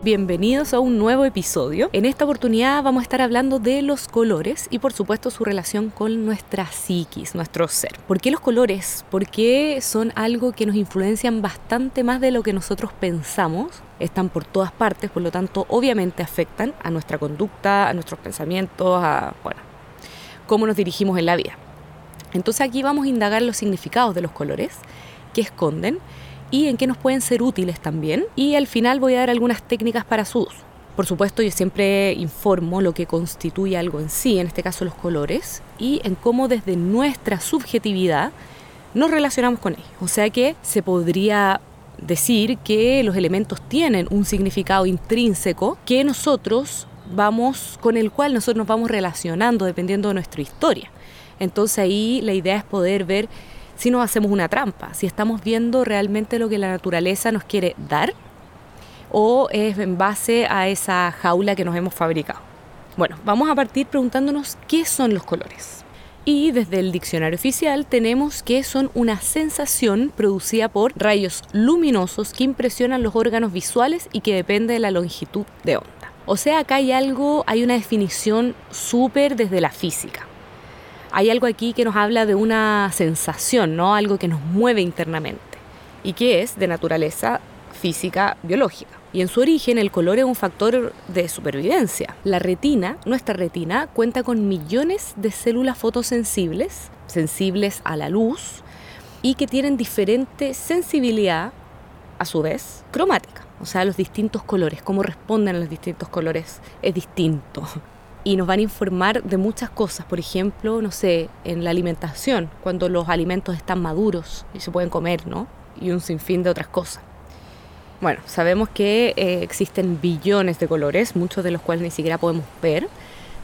Bienvenidos a un nuevo episodio. En esta oportunidad vamos a estar hablando de los colores y por supuesto su relación con nuestra psiquis, nuestro ser. ¿Por qué los colores? Porque son algo que nos influencian bastante más de lo que nosotros pensamos. Están por todas partes, por lo tanto obviamente afectan a nuestra conducta, a nuestros pensamientos, a bueno, cómo nos dirigimos en la vida. Entonces aquí vamos a indagar los significados de los colores, qué esconden y en qué nos pueden ser útiles también. Y al final voy a dar algunas técnicas para su uso. Por supuesto, yo siempre informo lo que constituye algo en sí, en este caso los colores, y en cómo desde nuestra subjetividad nos relacionamos con ellos. O sea que se podría decir que los elementos tienen un significado intrínseco que nosotros vamos con el cual nosotros nos vamos relacionando dependiendo de nuestra historia. Entonces ahí la idea es poder ver si nos hacemos una trampa, si estamos viendo realmente lo que la naturaleza nos quiere dar o es en base a esa jaula que nos hemos fabricado. Bueno, vamos a partir preguntándonos qué son los colores. Y desde el diccionario oficial tenemos que son una sensación producida por rayos luminosos que impresionan los órganos visuales y que depende de la longitud de onda. O sea, acá hay algo, hay una definición súper desde la física hay algo aquí que nos habla de una sensación, ¿no? Algo que nos mueve internamente y que es de naturaleza física biológica. Y en su origen el color es un factor de supervivencia. La retina, nuestra retina, cuenta con millones de células fotosensibles, sensibles a la luz, y que tienen diferente sensibilidad, a su vez, cromática. O sea, los distintos colores, cómo responden a los distintos colores es distinto y nos van a informar de muchas cosas, por ejemplo, no sé, en la alimentación, cuando los alimentos están maduros y se pueden comer, ¿no? Y un sinfín de otras cosas. Bueno, sabemos que eh, existen billones de colores, muchos de los cuales ni siquiera podemos ver.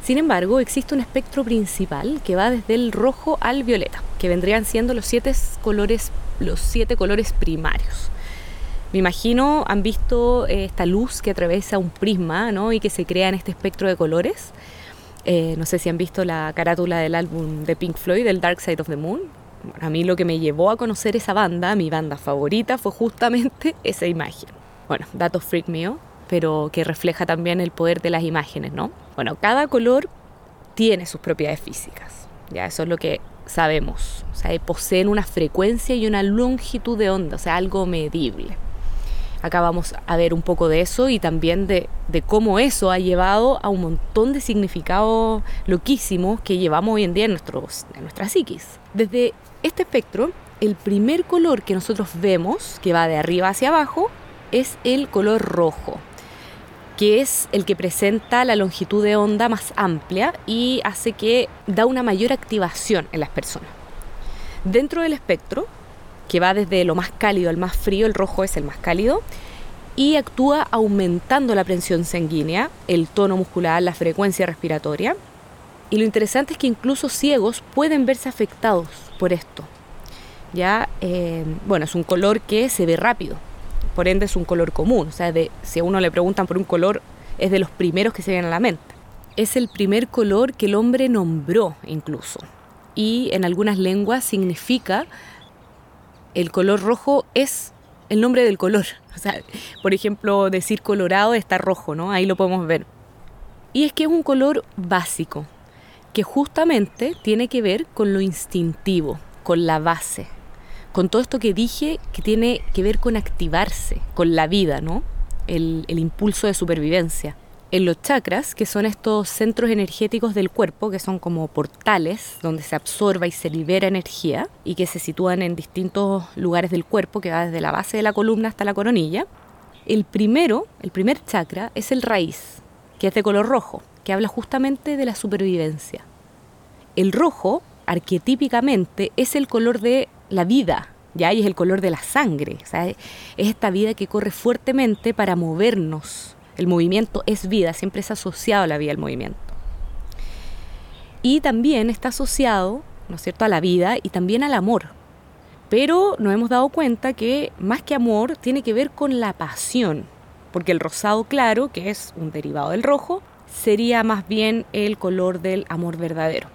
Sin embargo, existe un espectro principal que va desde el rojo al violeta, que vendrían siendo los siete colores, los siete colores primarios. Me imagino, han visto eh, esta luz que atraviesa un prisma ¿no? y que se crea en este espectro de colores. Eh, no sé si han visto la carátula del álbum de Pink Floyd, del Dark Side of the Moon. a mí lo que me llevó a conocer esa banda, mi banda favorita, fue justamente esa imagen. Bueno, datos freak mío, pero que refleja también el poder de las imágenes, ¿no? Bueno, cada color tiene sus propiedades físicas. Ya, eso es lo que sabemos. O sea, poseen una frecuencia y una longitud de onda, o sea, algo medible. Acá vamos a ver un poco de eso y también de, cómo eso ha llevado a un montón de significados loquísimos que llevamos hoy en día en, nuestros, en nuestra psiquis. Desde este espectro, el primer color que nosotros vemos, que va de arriba hacia abajo, es el color rojo, que es el que presenta la longitud de onda más amplia y hace que da una mayor activación en las personas. Dentro del espectro que va desde lo más cálido al más frío, el rojo es el más cálido, y actúa aumentando la presión sanguínea, el tono muscular, la frecuencia respiratoria. Y lo interesante es que incluso ciegos pueden verse afectados por esto. Ya, eh, bueno, es un color que se ve rápido, por ende es un color común. O sea, si a uno le preguntan por un color, es de los primeros que se vienen a la mente. Es el primer color que el hombre nombró incluso. Y en algunas lenguas significa el color rojo es el nombre del color. O sea, por ejemplo, decir colorado está rojo, ¿no? Ahí lo podemos ver. Y es que es un color básico, que justamente tiene que ver con lo instintivo, con la base, con todo esto que dije que tiene que ver con activarse, con la vida, ¿no? El, el impulso de supervivencia en los chakras, que son estos centros energéticos del cuerpo, que son como portales donde se absorba y se libera energía y que se sitúan en distintos lugares del cuerpo, que va desde la base de la columna hasta la coronilla. El primero, el primer chakra, es el raíz, que es de color rojo, que habla justamente de la supervivencia. El rojo, arquetípicamente, es el color de la vida, ya y es el color de la sangre, es esta vida que corre fuertemente para movernos el movimiento es vida, siempre es asociado a la vida el movimiento. Y también está asociado, ¿no es cierto?, a la vida y también al amor. Pero nos hemos dado cuenta que más que amor tiene que ver con la pasión, porque el rosado claro, que es un derivado del rojo, sería más bien el color del amor verdadero.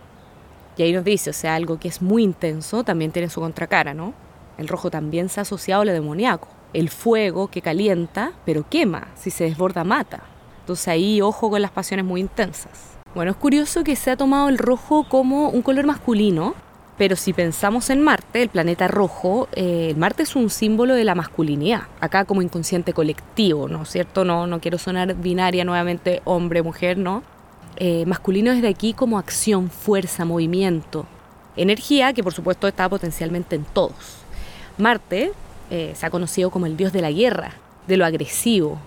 Y ahí nos dice, o sea, algo que es muy intenso también tiene su contracara, ¿no? El rojo también se ha asociado a lo demoníaco, el fuego que calienta, pero quema, si se desborda mata. Entonces ahí ojo con las pasiones muy intensas. Bueno, es curioso que se ha tomado el rojo como un color masculino, pero si pensamos en Marte, el planeta rojo, eh, Marte es un símbolo de la masculinidad, acá como inconsciente colectivo, ¿no es cierto? No, no quiero sonar binaria nuevamente, hombre, mujer, ¿no? Eh, masculino es de aquí como acción, fuerza, movimiento, energía que por supuesto está potencialmente en todos. Marte eh, se ha conocido como el dios de la guerra, de lo agresivo,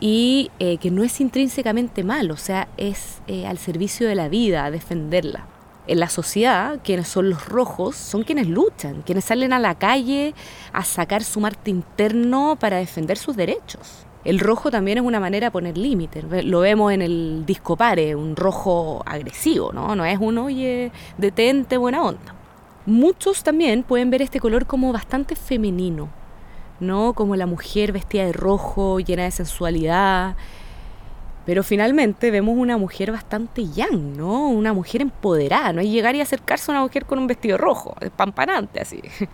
y eh, que no es intrínsecamente malo, o sea, es eh, al servicio de la vida, a defenderla. En la sociedad, quienes son los rojos son quienes luchan, quienes salen a la calle a sacar su Marte interno para defender sus derechos. El rojo también es una manera de poner límites. Lo vemos en el disco pare, un rojo agresivo, ¿no? No es un oye, detente, buena onda. Muchos también pueden ver este color como bastante femenino, ¿no? Como la mujer vestida de rojo, llena de sensualidad. Pero finalmente vemos una mujer bastante young, ¿no? Una mujer empoderada, no es llegar y acercarse a una mujer con un vestido rojo, espampanante así.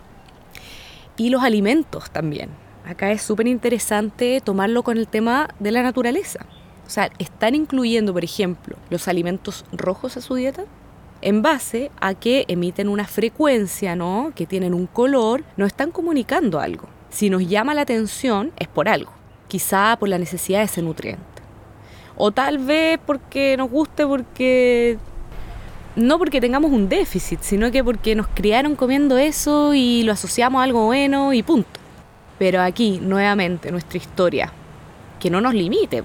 Y los alimentos también. Acá es súper interesante tomarlo con el tema de la naturaleza. O sea, ¿están incluyendo, por ejemplo, los alimentos rojos a su dieta? En base a que emiten una frecuencia, ¿no? Que tienen un color, nos están comunicando algo. Si nos llama la atención es por algo, quizá por la necesidad de ese nutriente. O tal vez porque nos guste, porque no porque tengamos un déficit, sino que porque nos criaron comiendo eso y lo asociamos a algo bueno y punto. Pero aquí, nuevamente, nuestra historia, que no nos limite.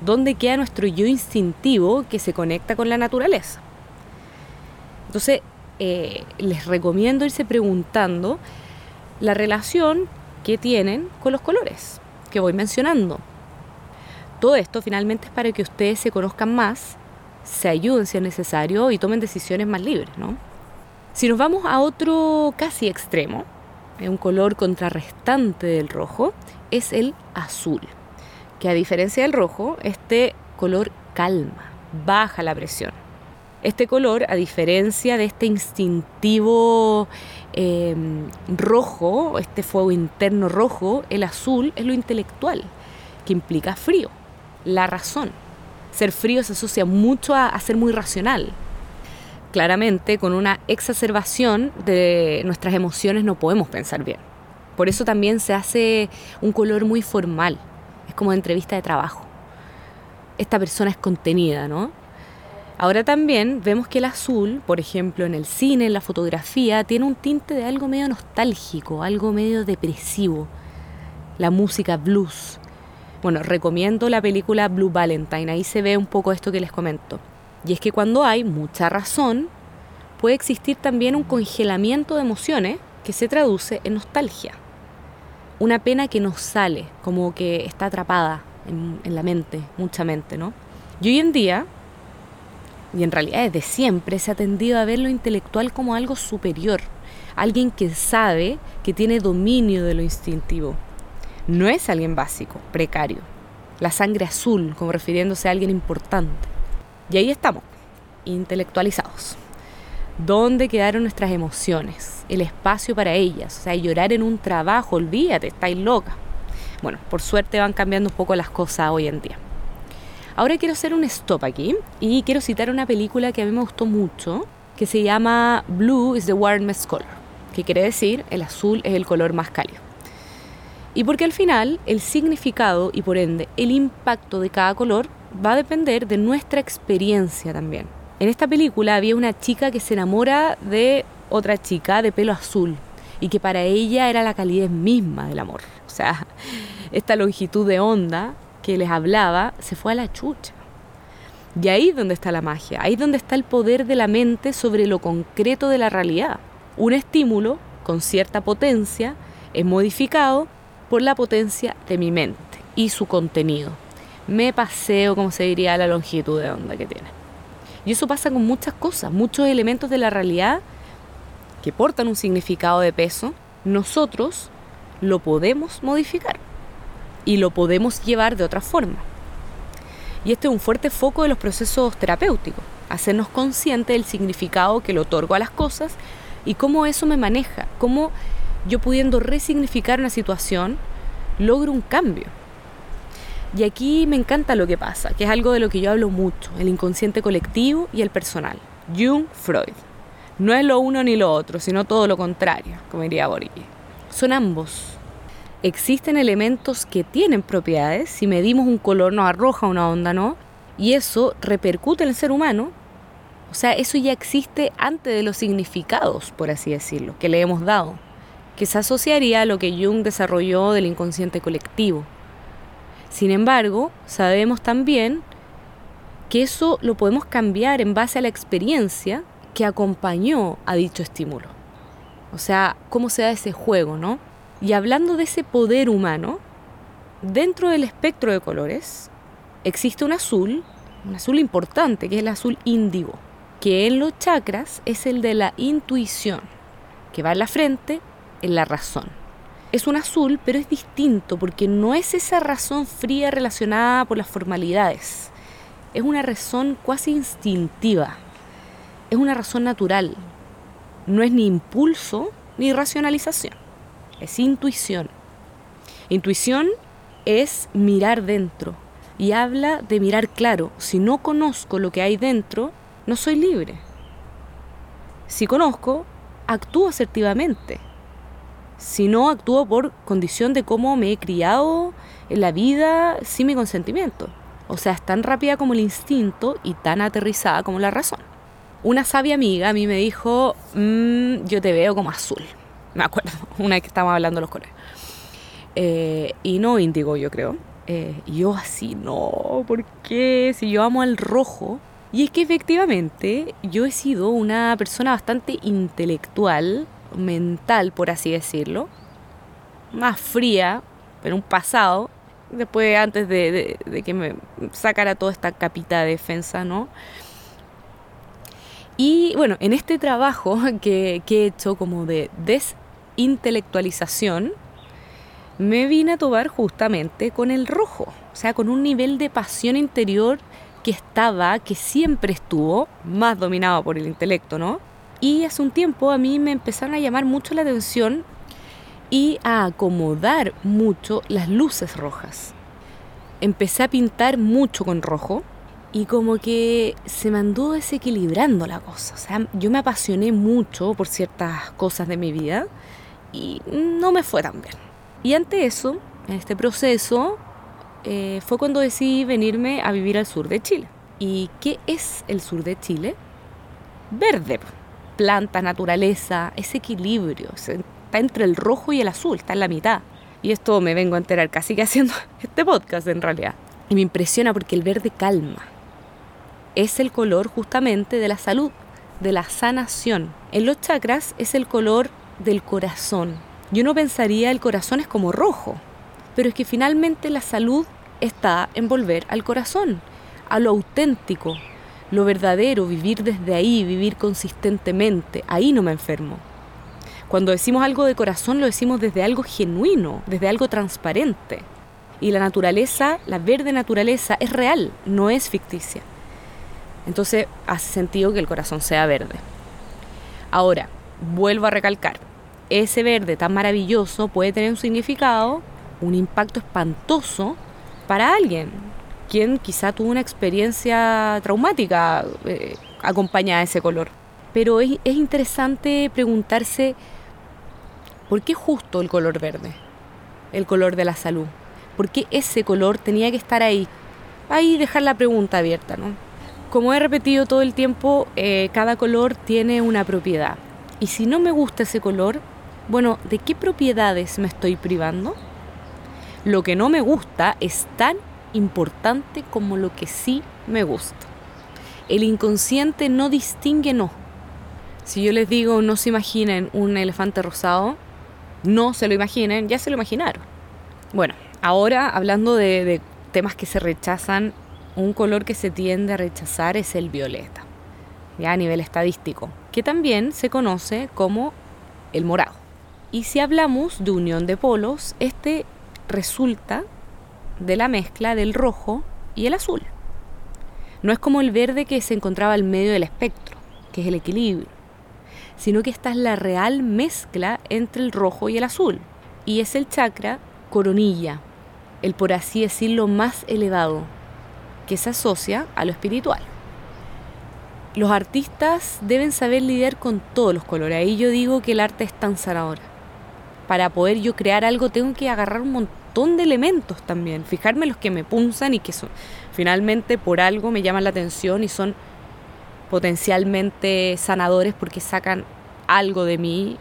¿Dónde queda nuestro yo instintivo que se conecta con la naturaleza? Entonces, eh, les recomiendo irse preguntando la relación que tienen con los colores que voy mencionando. Todo esto finalmente es para que ustedes se conozcan más, se ayuden si es necesario y tomen decisiones más libres, ¿no? Si nos vamos a otro casi extremo, un color contrarrestante del rojo, es el azul, que a diferencia del rojo, este color calma, baja la presión. Este color, a diferencia de este instintivo em, rojo, este fuego interno rojo, el azul es lo intelectual, que implica frío, la razón. Ser frío se asocia mucho a, ser muy racional. Claramente, con una exacerbación de nuestras emociones no podemos pensar bien. Por eso también se hace un color muy formal, es como entrevista de trabajo. Esta persona es contenida, ¿no? Ahora también vemos que el azul, por ejemplo, en el cine, en la fotografía, tiene un tinte de algo medio nostálgico, algo medio depresivo. La música blues. Bueno, recomiendo la película Blue Valentine, ahí se ve un poco esto que les comento. Y es que cuando hay mucha razón, puede existir también un congelamiento de emociones que se traduce en nostalgia. Una pena que no sale, como que está atrapada en, en la mente, mucha mente, ¿no? Y hoy en día y en realidad desde siempre se ha tendido a ver lo intelectual como algo superior, alguien que sabe, que tiene dominio de lo instintivo. No es alguien básico, precario. La sangre azul, como refiriéndose a alguien importante. Y ahí estamos, intelectualizados. ¿Dónde quedaron nuestras emociones? El espacio para ellas. O sea, llorar en un trabajo, olvídate, estáis loca. Bueno, por suerte van cambiando un poco las cosas hoy en día. Ahora quiero hacer un stop aquí y quiero citar una película que a mí me gustó mucho, que se llama Blue is the warmest color, que quiere decir el azul es el color más cálido. Y porque al final el significado y por ende el impacto de cada color va a depender de nuestra experiencia también. En esta película había una chica que se enamora de otra chica de pelo azul y que para ella era la calidez misma del amor. O sea, esta longitud de onda que les hablaba se fue a la chucha. Y ahí es donde está la magia, ahí es donde está el poder de la mente sobre lo concreto de la realidad. Un estímulo con cierta potencia es modificado por la potencia de mi mente y su contenido. Me paseo, como se diría, la longitud de onda que tiene. Y eso pasa con muchas cosas, muchos elementos de la realidad que portan un significado de peso, nosotros lo podemos modificar y lo podemos llevar de otra forma. Y este es un fuerte foco de los procesos terapéuticos, hacernos conscientes del significado que le otorgo a las cosas y cómo eso me maneja, cómo yo pudiendo resignificar una situación, logro un cambio. Y aquí me encanta lo que pasa, que es algo de lo que yo hablo mucho, el inconsciente colectivo y el personal. Jung, Freud. No es lo uno ni lo otro, sino todo lo contrario, como diría Borges. Son ambos. Existen elementos que tienen propiedades, si medimos un color nos arroja una onda, ¿no? Y eso repercute en el ser humano. O sea, eso ya existe antes de los significados, por así decirlo, que le hemos dado, que se asociaría a lo que Jung desarrolló del inconsciente colectivo. Sin embargo, sabemos también que eso lo podemos cambiar en base a la experiencia que acompañó a dicho estímulo. O sea, cómo se da ese juego, ¿no? Y hablando de ese poder humano, dentro del espectro de colores existe un azul, un azul importante, que es el azul índigo, que en los chakras es el de la intuición, que va en la frente, en la razón. Es un azul, pero es distinto porque no es esa razón fría relacionada por las formalidades. Es una razón cuasi instintiva. Es una razón natural. No es ni impulso ni racionalización. Es intuición. Intuición es mirar dentro y habla de mirar claro. Si no conozco lo que hay dentro, no soy libre. Si conozco, actúo asertivamente si no actúo por condición de cómo me he criado en la vida sin mi consentimiento. O sea, es tan rápida como el instinto y tan aterrizada como la razón. Una sabia amiga a mí me dijo, mm, yo te veo como azul. Me acuerdo, una vez que estábamos hablando los colores. Eh, y no índigo, yo creo. Eh, yo así, no, ¿por qué? Si yo amo al rojo. Y es que efectivamente yo he sido una persona bastante intelectual mental, por así decirlo, más fría, pero un pasado, después antes de, que me sacara toda esta capita de defensa, ¿no? Y bueno, en este trabajo que, he hecho como de desintelectualización, me vine a tomar justamente con el rojo, o sea, con un nivel de pasión interior que estaba, que siempre estuvo, más dominado por el intelecto, ¿no? Y hace un tiempo a mí me empezaron a llamar mucho la atención y a acomodar mucho las luces rojas. Empecé a pintar mucho con rojo y como que se me andó desequilibrando la cosa. O sea, yo me apasioné mucho por ciertas cosas de mi vida y no me fue tan bien. Y ante eso, en este proceso, eh, fue cuando decidí venirme a vivir al sur de Chile. ¿Y qué es el sur de Chile? Verde plantas, naturaleza, ese equilibrio. Está entre el rojo y el azul, está en la mitad. Y esto me vengo a enterar casi que haciendo este podcast en realidad. Y me impresiona porque el verde calma. Es el color justamente de la salud, de la sanación. En los chakras es el color del corazón. Yo no pensaría el corazón es como rojo, pero es que finalmente la salud está en volver al corazón, a lo auténtico, lo verdadero, vivir desde ahí, vivir consistentemente, ahí no me enfermo. Cuando decimos algo de corazón lo decimos desde algo genuino, desde algo transparente. Y la naturaleza, la verde naturaleza, es real, no es ficticia. Entonces hace sentido que el corazón sea verde. Ahora, vuelvo a recalcar, ese verde tan maravilloso puede tener un significado, un impacto espantoso para alguien, quien quizá tuvo una experiencia traumática eh, acompañada de ese color. Pero es, es interesante preguntarse por qué justo el color verde, el color de la salud. ¿Por qué ese color tenía que estar ahí? Ahí dejar la pregunta abierta, ¿no? Como he repetido todo el tiempo, eh, cada color tiene una propiedad. Y si no me gusta ese color, bueno, ¿de qué propiedades me estoy privando? Lo que no me gusta es tan importante como lo que sí me gusta. El inconsciente no distingue no. Si yo les digo no se imaginen un elefante rosado, no se lo imaginen, ya se lo imaginaron. Bueno, ahora hablando de, temas que se rechazan, un color que se tiende a rechazar es el violeta, ya a nivel estadístico, que también se conoce como el morado. Y si hablamos de unión de polos, este resulta de la mezcla del rojo y el azul. No es como el verde que se encontraba al medio del espectro, que es el equilibrio, sino que esta es la real mezcla entre el rojo y el azul. Y es el chakra coronilla, el por así decirlo más elevado, que se asocia a lo espiritual. Los artistas deben saber lidiar con todos los colores. Ahí yo digo que el arte es tan sanador. Para poder yo crear algo tengo que agarrar un montón de elementos también, fijarme los que me punzan y que son, finalmente por algo me llaman la atención y son potencialmente sanadores porque sacan algo de mí,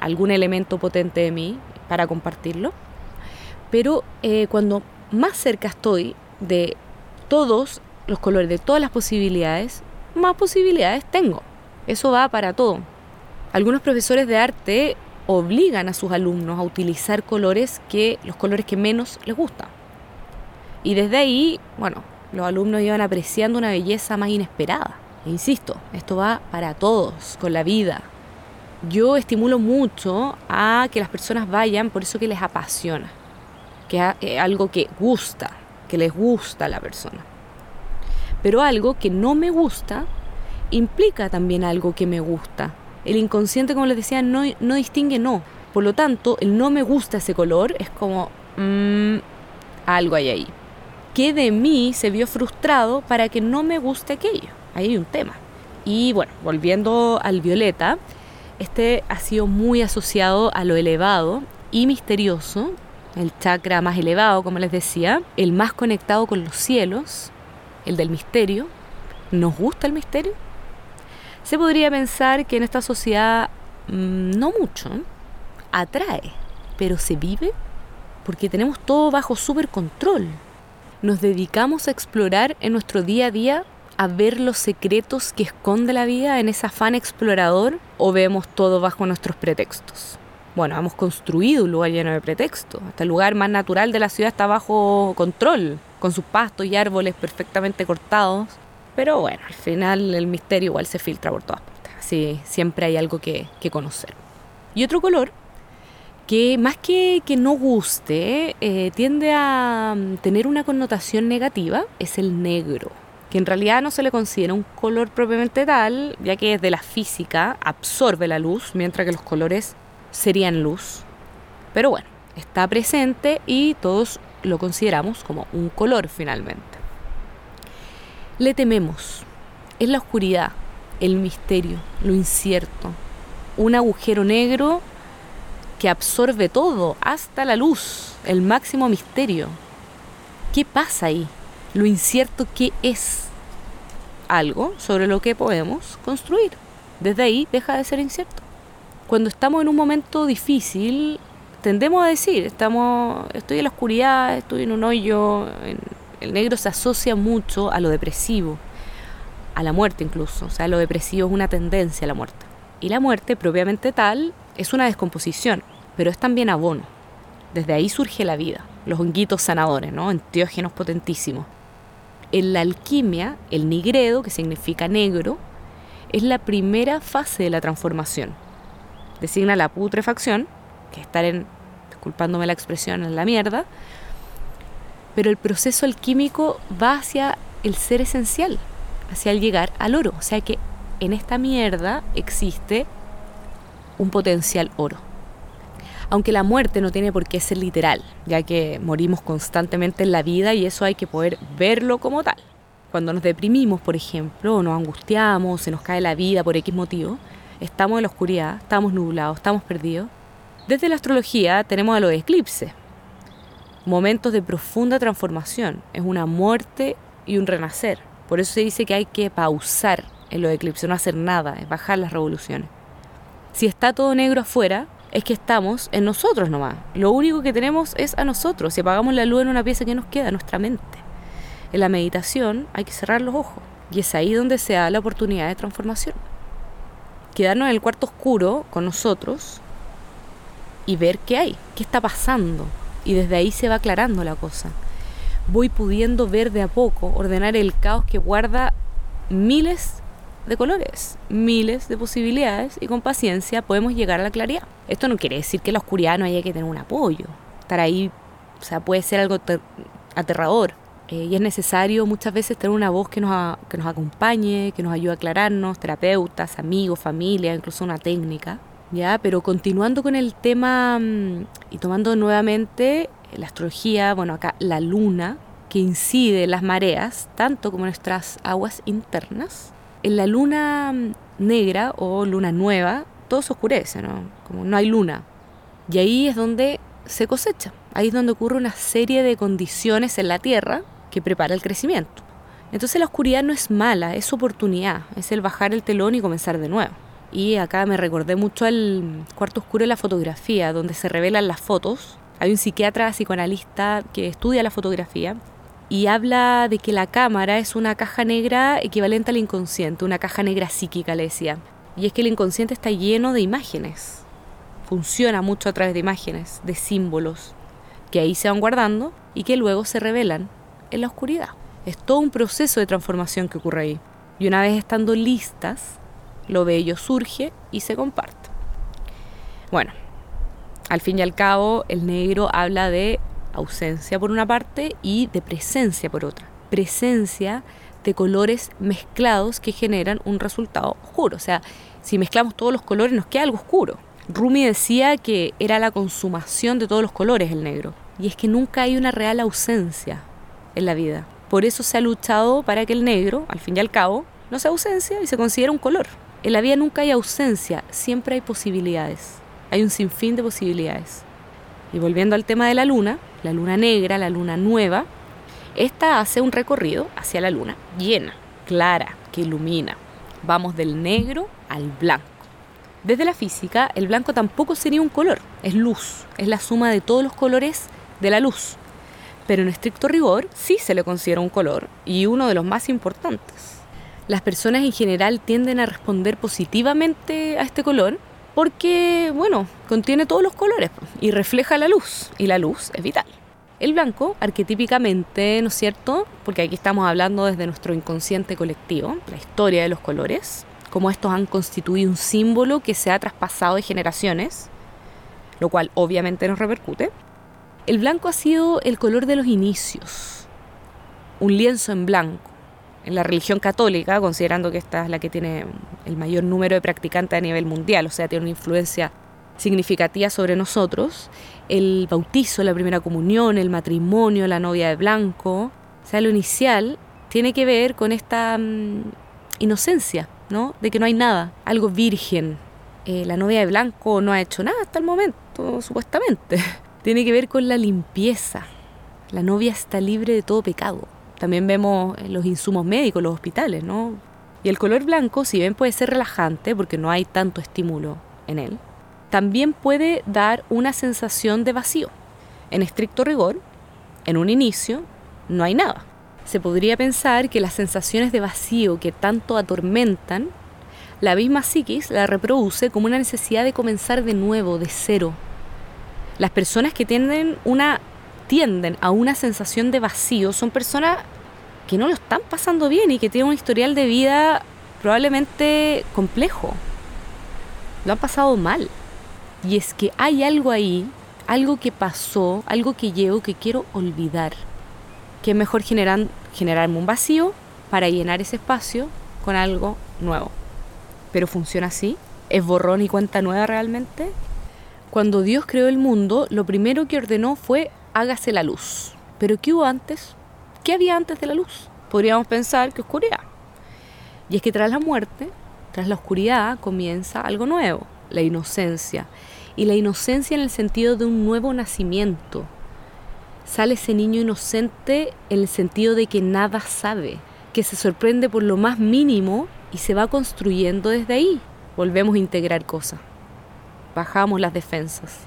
algún elemento potente de mí para compartirlo. Pero eh, cuando más cerca estoy de todos los colores, de todas las posibilidades, más posibilidades tengo. Eso va para todo. Algunos profesores de arte obligan a sus alumnos a utilizar colores que los colores que menos les gustan. Y desde ahí, bueno, los alumnos iban apreciando una belleza más inesperada. E insisto, esto va para todos, con la vida. Yo estimulo mucho a que las personas vayan por eso que les apasiona, que es eh, algo que gusta, que les gusta a la persona. Pero algo que no me gusta implica también algo que me gusta. El inconsciente, como les decía, no, no distingue no. Por lo tanto, el no me gusta ese color es como mmm, algo hay ahí. Que de mí se vio frustrado para que no me guste aquello. Ahí hay un tema. Y bueno, volviendo al violeta, este ha sido muy asociado a lo elevado y misterioso, el chakra más elevado, como les decía, el más conectado con los cielos, el del misterio. ¿Nos gusta el misterio? Se podría pensar que en esta sociedad mm, no mucho, atrae, pero se vive porque tenemos todo bajo súper control. Nos dedicamos a explorar en nuestro día a día a ver los secretos que esconde la vida en ese afán explorador o vemos todo bajo nuestros pretextos. Bueno, hemos construido un lugar lleno de pretextos. Hasta el lugar más natural de la ciudad está bajo control, con sus pastos y árboles perfectamente cortados. Pero bueno, al final el misterio igual se filtra por todas partes. Así siempre hay algo que, conocer. Y otro color que más que que no guste, eh, tiende a mm, tener una connotación negativa, es el negro, que en realidad no se le considera un color propiamente tal, ya que es de la física, absorbe la luz, mientras que los colores serían luz. Pero bueno, está presente y todos lo consideramos como un color finalmente. Le tememos. Es la oscuridad, el misterio, lo incierto. Un agujero negro que absorbe todo, hasta la luz, el máximo misterio. ¿Qué pasa ahí? Lo incierto que es algo sobre lo que podemos construir. Desde ahí deja de ser incierto. Cuando estamos en un momento difícil, tendemos a decir, estamos, estoy en la oscuridad, estoy en un hoyo. El negro se asocia mucho a lo depresivo, a la muerte incluso. O sea, lo depresivo es una tendencia a la muerte. Y la muerte, propiamente tal, es una descomposición, pero es también abono. Desde ahí surge la vida, los honguitos sanadores, ¿no? Enteógenos potentísimos. En la alquimia, el nigredo, que significa negro, es la primera fase de la transformación. Designa la putrefacción, que estar en, disculpándome la expresión, en la mierda, pero el proceso alquímico va hacia el ser esencial, hacia el llegar al oro. O sea que en esta mierda existe un potencial oro. Aunque la muerte no tiene por qué ser literal, ya que morimos constantemente en la vida y eso hay que poder verlo como tal. Cuando nos deprimimos, por ejemplo, o nos angustiamos, se nos cae la vida por X motivo, estamos en la oscuridad, estamos nublados, estamos perdidos, desde la astrología tenemos a los eclipses, momentos de profunda transformación, es una muerte y un renacer. Por eso se dice que hay que pausar en los eclipses, no hacer nada, es bajar las revoluciones. Si está todo negro afuera, es que estamos en nosotros nomás. Lo único que tenemos es a nosotros. Si apagamos la luz en una pieza que nos queda, nuestra mente. En la meditación hay que cerrar los ojos y es ahí donde se da la oportunidad de transformación. Quedarnos en el cuarto oscuro con nosotros y ver qué hay, qué está pasando. Y desde ahí se va aclarando la cosa. Voy pudiendo ver de a poco, ordenar el caos que guarda miles de colores, miles de posibilidades y con paciencia podemos llegar a la claridad. Esto no quiere decir que la oscuridad no haya que tener un apoyo. Estar ahí, o sea, puede ser algo aterrador. Eh, y es necesario muchas veces tener una voz que nos, que nos acompañe, que nos ayude a aclararnos, terapeutas, amigos, familia, incluso una técnica. ¿Ya? Pero continuando con el tema mm, y tomando nuevamente la astrología, bueno, acá la luna, que incide en las mareas, tanto como nuestras aguas internas. En la luna mm, negra o luna nueva, todo se oscurece, ¿no? Como no hay luna. Y ahí es donde se cosecha. Ahí es donde ocurre una serie de condiciones en la Tierra que prepara el crecimiento. Entonces la oscuridad no es mala, es oportunidad, es el bajar el telón y comenzar de nuevo. Y acá me recordé mucho al cuarto oscuro de la fotografía, donde se revelan las fotos. Hay un psiquiatra psicoanalista que estudia la fotografía y habla de que la cámara es una caja negra equivalente al inconsciente, una caja negra psíquica, le decía. Y es que el inconsciente está lleno de imágenes, funciona mucho a través de imágenes, de símbolos, que ahí se van guardando y que luego se revelan en la oscuridad. Es todo un proceso de transformación que ocurre ahí. Y una vez estando listas, lo bello surge y se comparte. Bueno, al fin y al cabo, el negro habla de ausencia por una parte y de presencia por otra. Presencia de colores mezclados que generan un resultado oscuro. O sea, si mezclamos todos los colores nos queda algo oscuro. Rumi decía que era la consumación de todos los colores el negro. Y es que nunca hay una real ausencia en la vida. Por eso se ha luchado para que el negro, al fin y al cabo, no sea ausencia y se considere un color. En la vida nunca hay ausencia, siempre hay posibilidades. Hay un sinfín de posibilidades. Y volviendo al tema de la luna, la luna negra, la luna nueva, esta hace un recorrido hacia la luna llena, clara, que ilumina. Vamos del negro al blanco. Desde la física, el blanco tampoco sería un color, es luz, es la suma de todos los colores de la luz. Pero en estricto rigor sí se le considera un color y uno de los más importantes. Las personas en general tienden a responder positivamente a este color porque, bueno, contiene todos los colores y refleja la luz, y la luz es vital. El blanco, arquetípicamente, ¿no es cierto? Porque aquí estamos hablando desde nuestro inconsciente colectivo, la historia de los colores, cómo estos han constituido un símbolo que se ha traspasado de generaciones, lo cual obviamente nos repercute. El blanco ha sido el color de los inicios, un lienzo en blanco, en la religión católica, considerando que esta es la que tiene el mayor número de practicantes a nivel mundial, o sea, tiene una influencia significativa sobre nosotros, el bautizo, la primera comunión, el matrimonio, la novia de blanco, o sea, lo inicial tiene que ver con esta mm, inocencia, ¿no? De que no hay nada, algo virgen. Eh, la novia de blanco no ha hecho nada hasta el momento, supuestamente. tiene que ver con la limpieza. La novia está libre de todo pecado. También vemos los insumos médicos, los hospitales, ¿no? Y el color blanco, si bien puede ser relajante porque no hay tanto estímulo en él, también puede dar una sensación de vacío. En estricto rigor, en un inicio, no hay nada. Se podría pensar que las sensaciones de vacío que tanto atormentan, la misma psiquis la reproduce como una necesidad de comenzar de nuevo, de cero. Las personas que tienden una tienden a una sensación de vacío son personas que no lo están pasando bien y que tienen un historial de vida probablemente complejo. Lo han pasado mal. Y es que hay algo ahí, algo que pasó, algo que llevo que quiero olvidar. Que es mejor generar, generarme un vacío para llenar ese espacio con algo nuevo. Pero funciona así. ¿Es borrón y cuenta nueva realmente? Cuando Dios creó el mundo, lo primero que ordenó fue hágase la luz. Pero ¿qué hubo antes? ¿Qué había antes de la luz? Podríamos pensar que oscuridad. Y es que tras la muerte, tras la oscuridad, comienza algo nuevo, la inocencia. Y la inocencia en el sentido de un nuevo nacimiento. Sale ese niño inocente en el sentido de que nada sabe, que se sorprende por lo más mínimo y se va construyendo desde ahí. Volvemos a integrar cosas. Bajamos las defensas.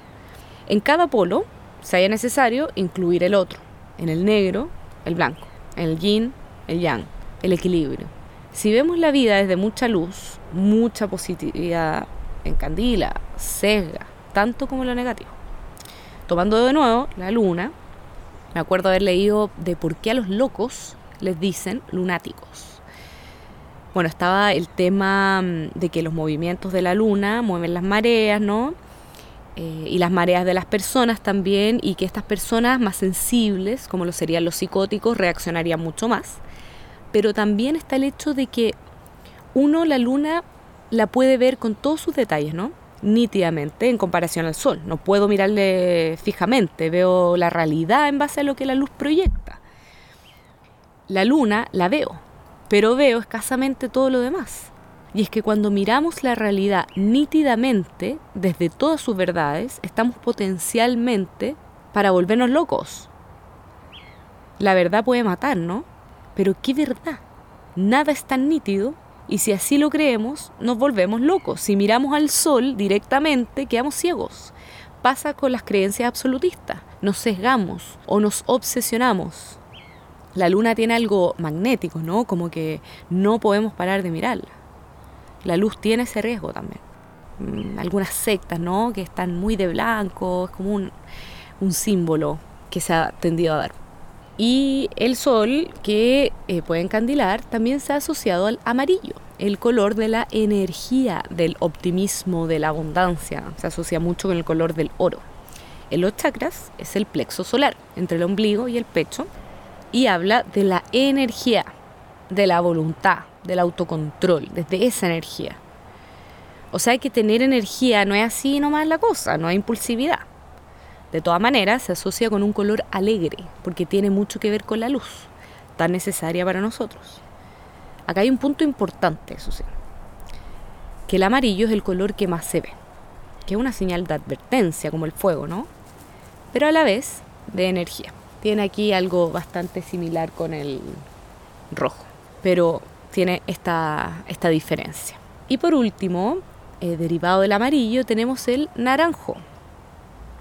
En cada polo se haya necesario incluir el otro. En el negro, el blanco. En el yin, el yang. El equilibrio. Si vemos la vida desde mucha luz, mucha positividad encandila, sesga, tanto como lo negativo. Tomando de nuevo la luna, me acuerdo haber leído de por qué a los locos les dicen lunáticos. Bueno, estaba el tema mm, de que los movimientos de la luna mueven las mareas, ¿no? Eh, y las mareas de las personas también, y que estas personas más sensibles, como lo serían los psicóticos, reaccionarían mucho más. Pero también está el hecho de que uno la luna la puede ver con todos sus detalles, ¿no? Nítidamente en comparación al sol. No puedo mirarle fijamente, veo la realidad en base a lo que la luz proyecta. La luna la veo, pero veo escasamente todo lo demás. Y es que cuando miramos la realidad nítidamente, desde todas sus verdades, estamos potencialmente para volvernos locos. La verdad puede matar, ¿no? Pero ¿qué verdad? Nada es tan nítido y si así lo creemos, nos volvemos locos. Si miramos al sol directamente, quedamos ciegos. Pasa con las creencias absolutistas. Nos sesgamos o nos obsesionamos. La luna tiene algo magnético, ¿no? Como que no podemos parar de mirarla la luz tiene ese riesgo también. Mm, algunas sectas, ¿no? Que están muy de blanco, es como un, símbolo que se ha tendido a dar. Y el sol, que eh, puede encandilar, también se ha asociado al amarillo, el color de la energía, del optimismo, de la abundancia. Se asocia mucho con el color del oro. En los chakras es el plexo solar, entre el ombligo y el pecho, y habla de la energía, de la voluntad, del autocontrol, desde esa energía. O sea, hay que tener energía, no es así nomás la cosa, no hay impulsividad. De todas maneras, se asocia con un color alegre, porque tiene mucho que ver con la luz, tan necesaria para nosotros. Acá hay un punto importante, eso que el amarillo es el color que más se ve, que es una señal de advertencia, como el fuego, ¿no? Pero a la vez de energía. Tiene aquí algo bastante similar con el rojo, pero tiene esta, esta diferencia. Y por último, eh, derivado del amarillo, tenemos el naranjo,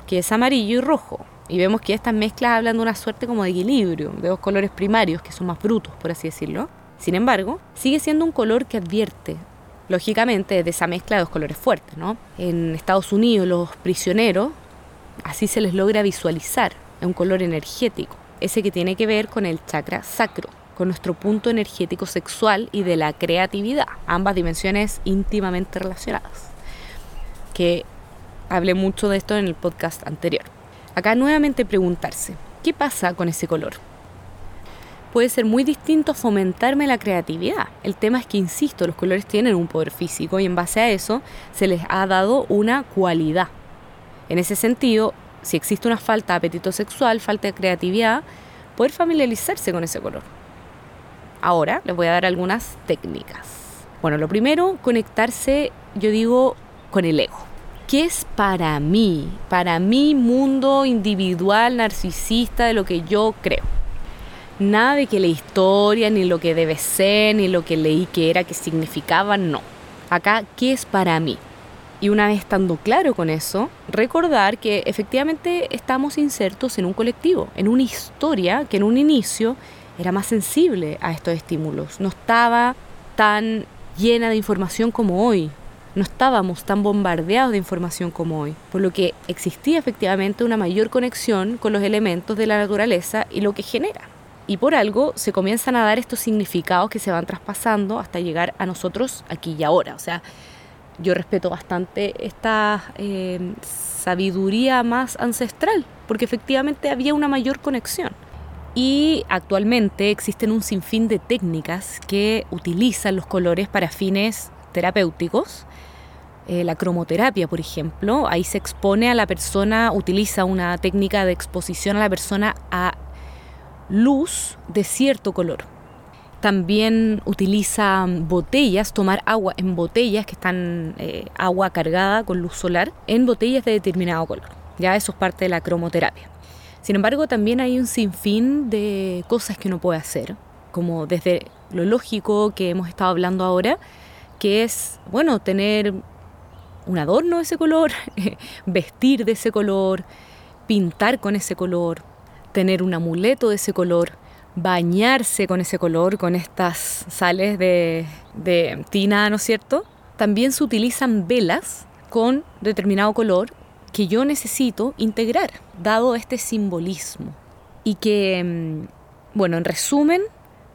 que es amarillo y rojo. Y vemos que estas mezclas hablan de una suerte como de equilibrio, de dos colores primarios que son más brutos, por así decirlo. Sin embargo, sigue siendo un color que advierte, lógicamente, de esa mezcla de dos colores fuertes. ¿no? En Estados Unidos, los prisioneros, así se les logra visualizar, es un color energético, ese que tiene que ver con el chakra sacro con nuestro punto energético sexual y de la creatividad, ambas dimensiones íntimamente relacionadas, que hablé mucho de esto en el podcast anterior. Acá nuevamente preguntarse, ¿qué pasa con ese color? Puede ser muy distinto fomentarme la creatividad. El tema es que, insisto, los colores tienen un poder físico y en base a eso se les ha dado una cualidad. En ese sentido, si existe una falta de apetito sexual, falta de creatividad, poder familiarizarse con ese color. Ahora les voy a dar algunas técnicas. Bueno, lo primero, conectarse, yo digo, con el ego. ¿Qué es para mí? Para mi mundo individual, narcisista, de lo que yo creo. Nada de que la historia, ni lo que debe ser, ni lo que leí que era, que significaba, no. Acá, ¿qué es para mí? Y una vez estando claro con eso, recordar que efectivamente estamos insertos en un colectivo, en una historia que en un inicio era más sensible a estos estímulos, no estaba tan llena de información como hoy, no estábamos tan bombardeados de información como hoy, por lo que existía efectivamente una mayor conexión con los elementos de la naturaleza y lo que genera. Y por algo se comienzan a dar estos significados que se van traspasando hasta llegar a nosotros aquí y ahora. O sea, yo respeto bastante esta eh, sabiduría más ancestral, porque efectivamente había una mayor conexión. Y actualmente existen un sinfín de técnicas que utilizan los colores para fines terapéuticos. Eh, la cromoterapia, por ejemplo, ahí se expone a la persona, utiliza una técnica de exposición a la persona a luz de cierto color. También utiliza botellas, tomar agua en botellas que están eh, agua cargada con luz solar, en botellas de determinado color. Ya eso es parte de la cromoterapia. Sin embargo, también hay un sinfín de cosas que uno puede hacer, como desde lo lógico que hemos estado hablando ahora, que es, bueno, tener un adorno de ese color, vestir de ese color, pintar con ese color, tener un amuleto de ese color, bañarse con ese color, con estas sales de, de tina, ¿no es cierto? También se utilizan velas con determinado color que yo necesito integrar, dado este simbolismo. Y que, mm, bueno, en resumen,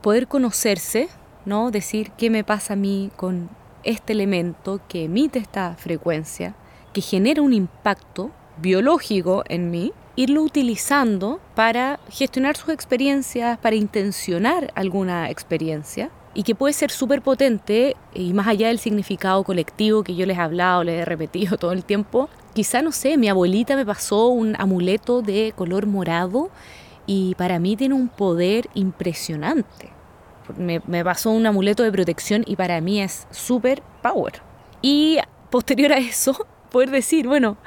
poder conocerse, ¿no? Decir qué me pasa a mí con este elemento que emite esta frecuencia, que genera un impacto biológico en mí, irlo utilizando para gestionar sus experiencias, para intencionar alguna experiencia y que puede ser súper potente y más allá del significado colectivo que yo les he hablado, les he repetido todo el tiempo, quizá no sé, mi abuelita me pasó un amuleto de color morado y para mí tiene un poder impresionante. Me, pasó un amuleto de protección y para mí es súper power. Y posterior a eso, poder decir, bueno,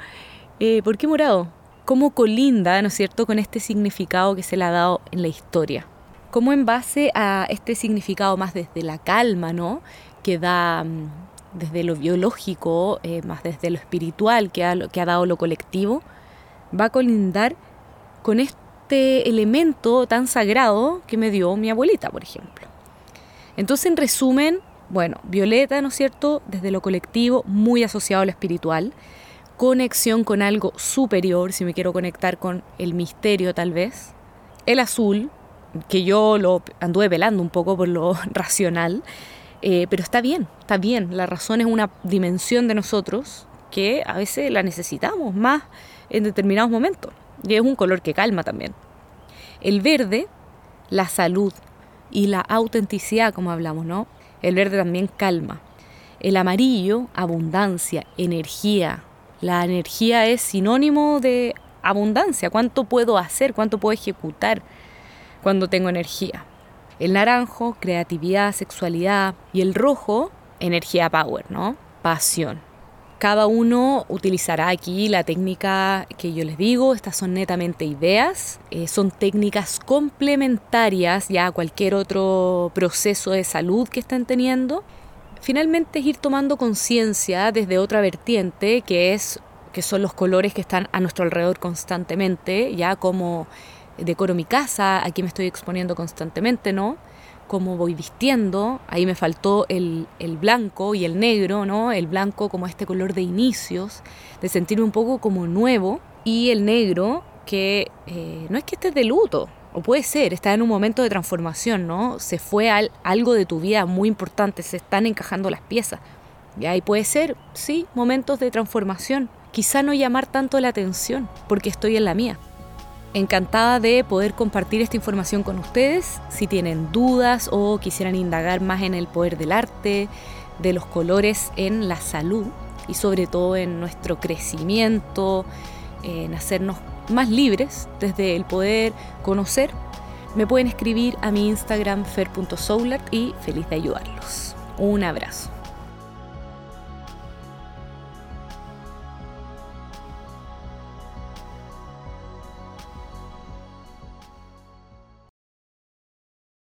eh, ¿por qué morado? ¿Cómo colinda, ¿no es cierto?, con este significado que se le ha dado en la historia. ¿Cómo en base a este significado más desde la calma, ¿no?, que da mm, desde lo biológico, eh, más desde lo espiritual que ha, que ha dado lo colectivo, va a colindar con este elemento tan sagrado que me dio mi abuelita, por ejemplo. Entonces, en resumen, bueno, Violeta, ¿no es cierto?, desde lo colectivo, muy asociado a lo espiritual, conexión con algo superior, si me quiero conectar con el misterio tal vez. El azul, que yo lo anduve velando un poco por lo racional, eh, pero está bien, está bien. La razón es una dimensión de nosotros que a veces la necesitamos más en determinados momentos. Y es un color que calma también. El verde, la salud y la autenticidad, como hablamos, ¿no? El verde también calma. El amarillo, abundancia, energía, la energía es sinónimo de abundancia. ¿Cuánto puedo hacer? ¿Cuánto puedo ejecutar cuando tengo energía? El naranjo, creatividad, sexualidad. Y el rojo, energía power, ¿no? Pasión. Cada uno utilizará aquí la técnica que yo les digo. Estas son netamente ideas. Eh, son técnicas complementarias ya a cualquier otro proceso de salud que estén teniendo finalmente es ir tomando conciencia desde otra vertiente que es que son los colores que están a nuestro alrededor constantemente, ya como decoro mi casa, aquí me estoy exponiendo constantemente, ¿no? Cómo voy vistiendo, ahí me faltó el, el, blanco y el negro, ¿no? El blanco como este color de inicios, de sentirme un poco como nuevo, y el negro que eh, no es que estés de luto, o puede ser, está en un momento de transformación, ¿no? Se fue algo de tu vida muy importante, se están encajando las piezas. Y ahí puede ser, sí, momentos de transformación. Quizá no llamar tanto la atención, porque estoy en la mía. Encantada de poder compartir esta información con ustedes. Si tienen dudas o quisieran indagar más en el poder del arte, de los colores en la salud y sobre todo en nuestro crecimiento, en hacernos más libres desde el poder conocer, me pueden escribir a mi Instagram fer.soulart y feliz de ayudarlos. Un abrazo.